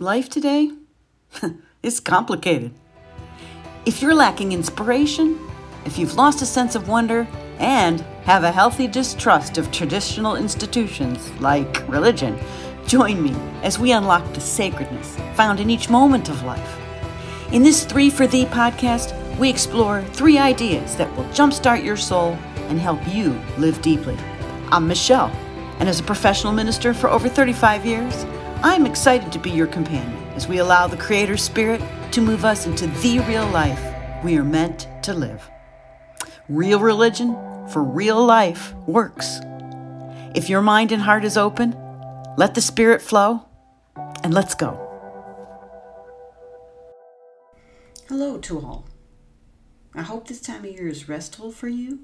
Life today is complicated. If you're lacking inspiration, if you've lost a sense of wonder, and have a healthy distrust of traditional institutions like religion, join me as we unlock the sacredness found in each moment of life. In this Three for Thee podcast, we explore three ideas that will jumpstart your soul and help you live deeply. I'm Michelle, and as a professional minister for over 35 years, I'm excited to be your companion as we allow the Creator Spirit to move us into the real life we are meant to live. Real religion for real life works. If your mind and heart is open, let the Spirit flow, and let's go. Hello to all. I hope this time of year is restful for you,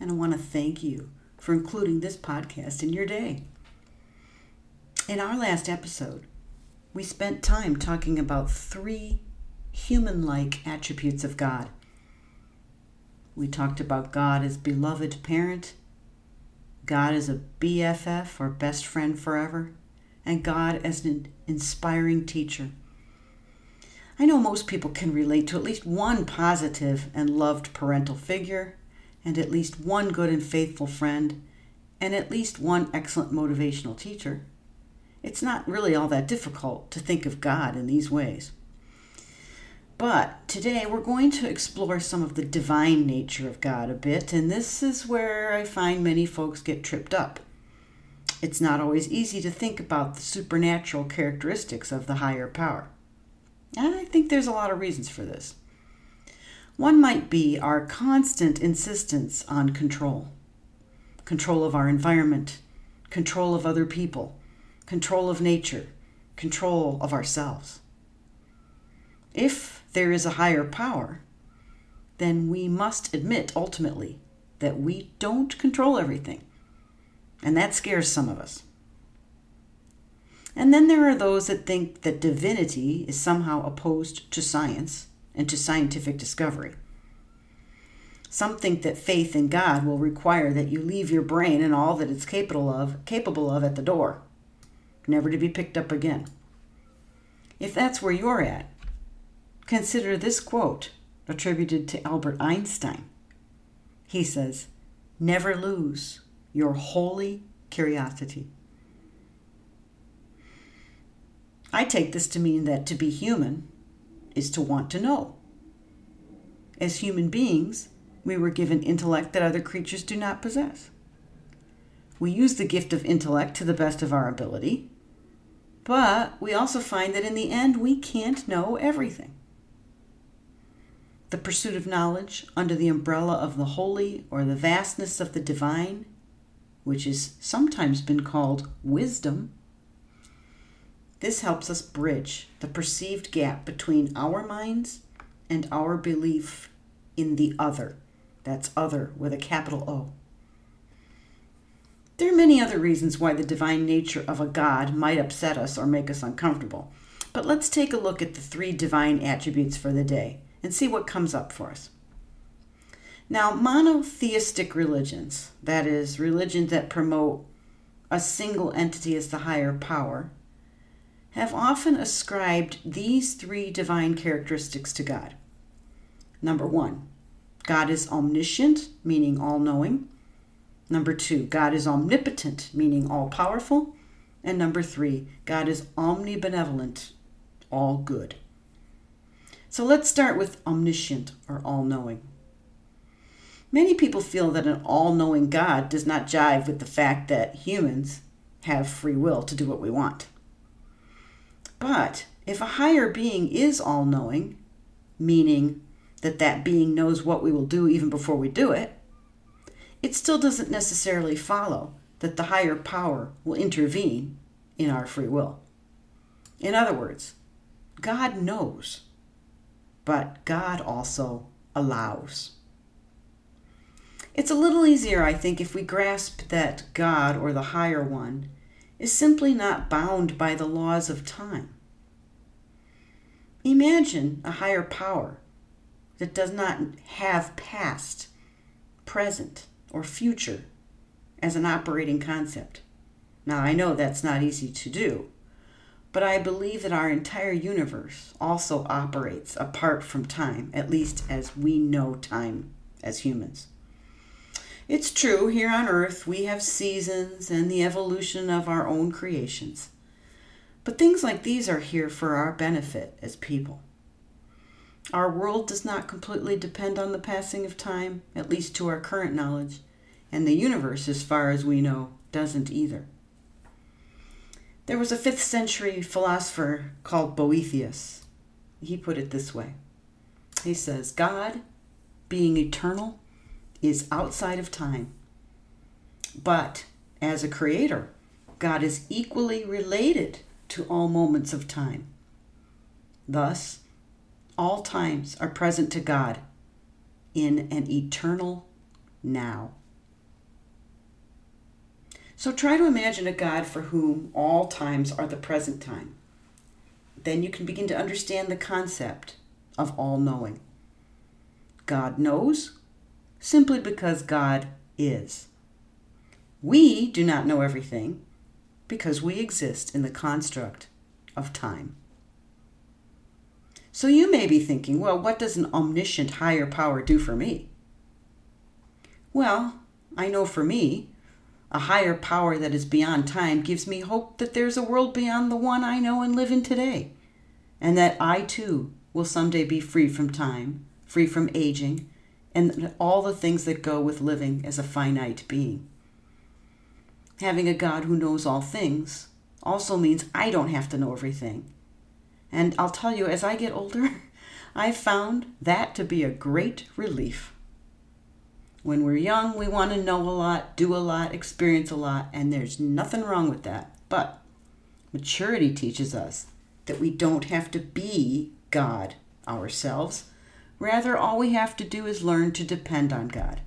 and I want to thank you for including this podcast in your day. In our last episode, we spent time talking about three human like attributes of God. We talked about God as beloved parent, God as a BFF or best friend forever, and God as an inspiring teacher. I know most people can relate to at least one positive and loved parental figure, and at least one good and faithful friend, and at least one excellent motivational teacher. It's not really all that difficult to think of God in these ways. But today we're going to explore some of the divine nature of God a bit, and this is where I find many folks get tripped up. It's not always easy to think about the supernatural characteristics of the higher power. And I think there's a lot of reasons for this. One might be our constant insistence on control control of our environment, control of other people, control of nature, control of ourselves. If there is a higher power, then we must admit ultimately that we don't control everything. And that scares some of us. And then there are those that think that divinity is somehow opposed to science and to scientific discovery. Some think that faith in God will require that you leave your brain and all that it's capable of, capable of at the door, never to be picked up again. If that's where you're at, Consider this quote attributed to Albert Einstein. He says, Never lose your holy curiosity. I take this to mean that to be human is to want to know. As human beings, we were given intellect that other creatures do not possess. We use the gift of intellect to the best of our ability, but we also find that in the end we can't know everything the pursuit of knowledge under the umbrella of the holy or the vastness of the divine, which has sometimes been called wisdom. This helps us bridge the perceived gap between our minds and our belief in the other. That's other with a capital O. There are many other reasons why the divine nature of a God might upset us or make us uncomfortable. But let's take a look at the three divine attributes for the day and see what comes up for us. Now, monotheistic religions, that is, religions that promote a single entity as the higher power, have often ascribed these three divine characteristics to God. Number one, God is omniscient, meaning all knowing. Number two, God is omnipotent, meaning all powerful. And number three, God is omnibenevolent, all good. So let's start with omniscient or all knowing. Many people feel that an all knowing God does not jive with the fact that humans have free will to do what we want. But if a higher being is all knowing, meaning that that being knows what we will do even before we do it, it still doesn't necessarily follow that the higher power will intervene in our free will. In other words, God knows but God also allows. It's a little easier, I think, if we grasp that God, or the higher one, is simply not bound by the laws of time. Imagine a higher power that does not have past, present, or future as an operating concept. Now, I know that's not easy to do, but I believe that our entire universe also operates apart from time, at least as we know time as humans. It's true, here on Earth we have seasons and the evolution of our own creations. But things like these are here for our benefit as people. Our world does not completely depend on the passing of time, at least to our current knowledge, and the universe, as far as we know, doesn't either. There was a 5th century philosopher called Boethius. He put it this way He says, God, being eternal, is outside of time. But as a creator, God is equally related to all moments of time. Thus, all times are present to God in an eternal now. So try to imagine a God for whom all times are the present time. Then you can begin to understand the concept of all knowing. God knows simply because God is. We do not know everything because we exist in the construct of time. So you may be thinking, well, what does an omniscient higher power do for me? Well, I know for me, a higher power that is beyond time gives me hope that there's a world beyond the one I know and live in today, and that I too will someday be free from time, free from aging, and all the things that go with living as a finite being. Having a God who knows all things also means I don't have to know everything. And I'll tell you, as I get older, I've found that to be a great relief. When we're young, we want to know a lot, do a lot, experience a lot, and there's nothing wrong with that. But maturity teaches us that we don't have to be God ourselves. Rather, all we have to do is learn to depend on God.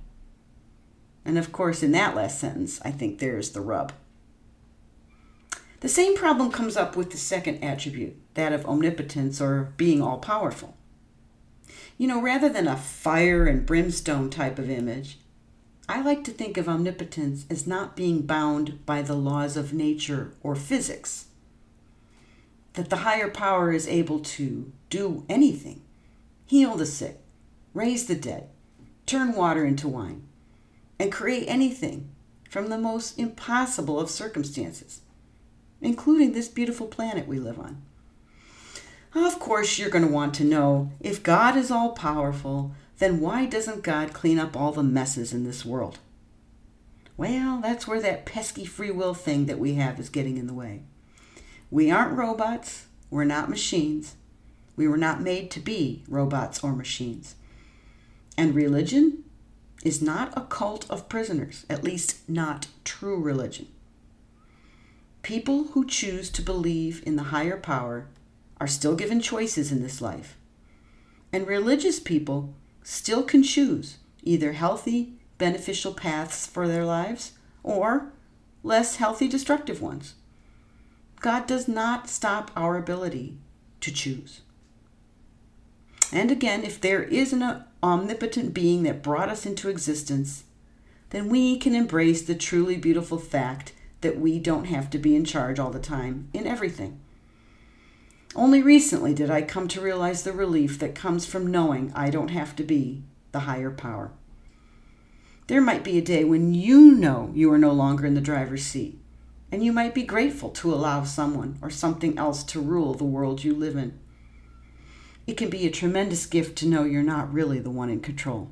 And of course, in that last sentence, I think there is the rub. The same problem comes up with the second attribute, that of omnipotence or being all powerful. You know, rather than a fire and brimstone type of image, I like to think of omnipotence as not being bound by the laws of nature or physics. That the higher power is able to do anything heal the sick, raise the dead, turn water into wine, and create anything from the most impossible of circumstances, including this beautiful planet we live on. Of course, you're going to want to know if God is all powerful, then why doesn't God clean up all the messes in this world? Well, that's where that pesky free will thing that we have is getting in the way. We aren't robots, we're not machines. We were not made to be robots or machines. And religion is not a cult of prisoners, at least not true religion. People who choose to believe in the higher power are still given choices in this life. And religious people still can choose either healthy, beneficial paths for their lives or less healthy, destructive ones. God does not stop our ability to choose. And again, if there is an omnipotent being that brought us into existence, then we can embrace the truly beautiful fact that we don't have to be in charge all the time in everything. Only recently did I come to realize the relief that comes from knowing I don't have to be the higher power. There might be a day when you know you are no longer in the driver's seat, and you might be grateful to allow someone or something else to rule the world you live in. It can be a tremendous gift to know you're not really the one in control.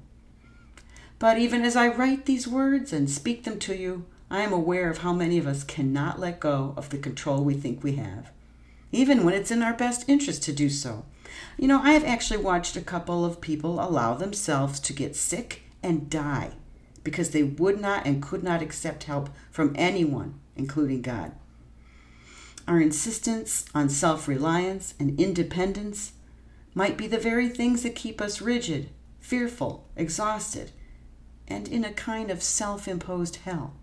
But even as I write these words and speak them to you, I am aware of how many of us cannot let go of the control we think we have even when it's in our best interest to do so. You know, I have actually watched a couple of people allow themselves to get sick and die because they would not and could not accept help from anyone, including God. Our insistence on self reliance and independence might be the very things that keep us rigid, fearful, exhausted, and in a kind of self imposed hell.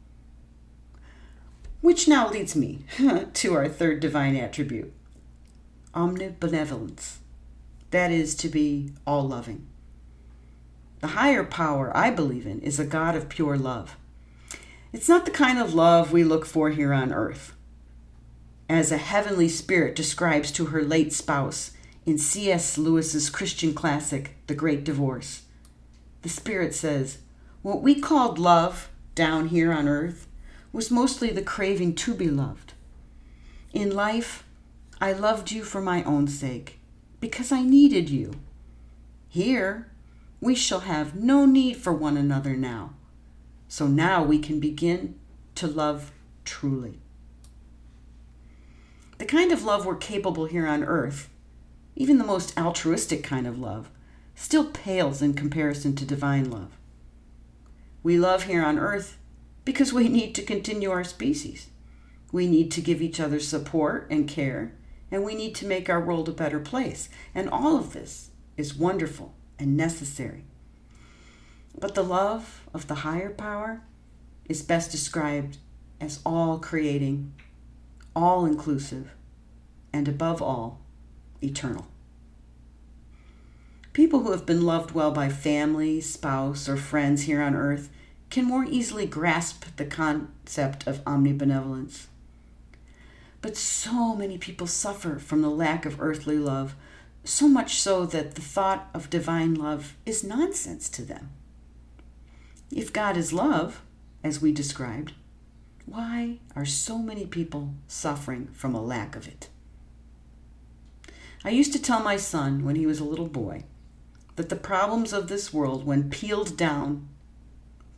Which now leads me to our third divine attribute omnibenevolence, that is, to be all loving. The higher power I believe in is a God of pure love. It's not the kind of love we look for here on earth. as a heavenly spirit describes to her late spouse in C.S. Lewis's Christian classic, The Great Divorce. The spirit says, What we called love down here on earth was mostly the craving to be loved. In life, I loved you for my own sake, because I needed you. Here, we shall have no need for one another now. So now we can begin to love truly. The kind of love we're capable here on earth, even the most altruistic kind of love, still pales in comparison to divine love. We love here on earth because we need to continue our species. We need to give each other support and care, and we need to make our world a better place. And all of this is wonderful and necessary. But the love of the higher power is best described as all creating, all inclusive, and above all, eternal. People who have been loved well by family, spouse, or friends here on earth can more easily grasp the concept of omnibenevolence. But so many people suffer from the lack of earthly love, so much so that the thought of divine love is nonsense to them. If God is love, as we described, why are so many people suffering from a lack of it? I used to tell my son when he was a little boy that the problems of this world, when peeled down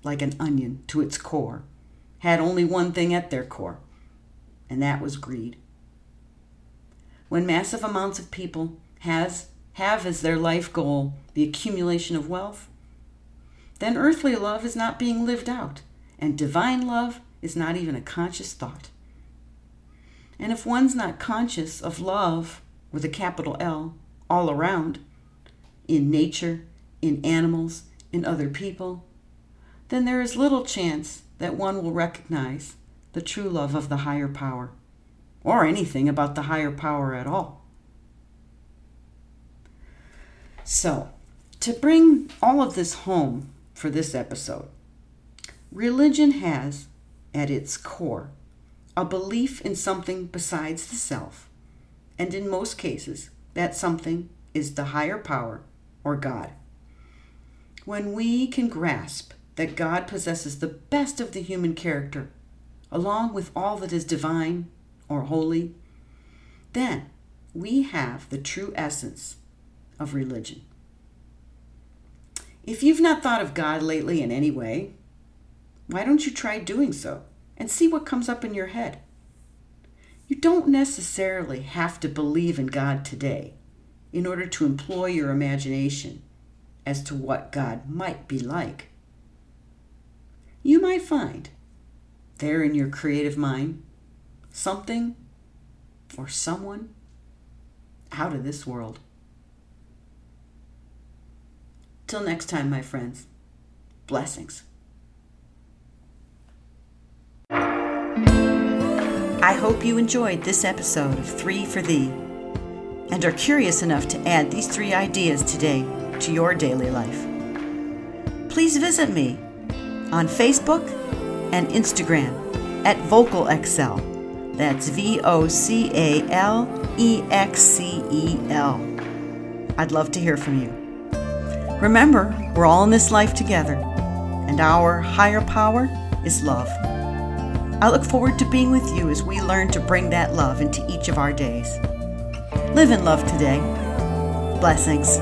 like an onion to its core, had only one thing at their core and that was greed. When massive amounts of people has, have as their life goal the accumulation of wealth, then earthly love is not being lived out, and divine love is not even a conscious thought. And if one's not conscious of love with a capital L all around, in nature, in animals, in other people, then there is little chance that one will recognize the true love of the higher power, or anything about the higher power at all. So, to bring all of this home for this episode, religion has, at its core, a belief in something besides the self, and in most cases, that something is the higher power or God. When we can grasp that God possesses the best of the human character along with all that is divine or holy, then we have the true essence of religion. If you've not thought of God lately in any way, why don't you try doing so and see what comes up in your head? You don't necessarily have to believe in God today in order to employ your imagination as to what God might be like. You might find there in your creative mind something or someone out of this world. Till next time, my friends, blessings. I hope you enjoyed this episode of Three for Thee and are curious enough to add these three ideas today to your daily life. Please visit me on Facebook and Instagram at Vocal Excel. That's V O C A L E X C E L. I'd love to hear from you. Remember, we're all in this life together, and our higher power is love. I look forward to being with you as we learn to bring that love into each of our days. Live in love today. Blessings.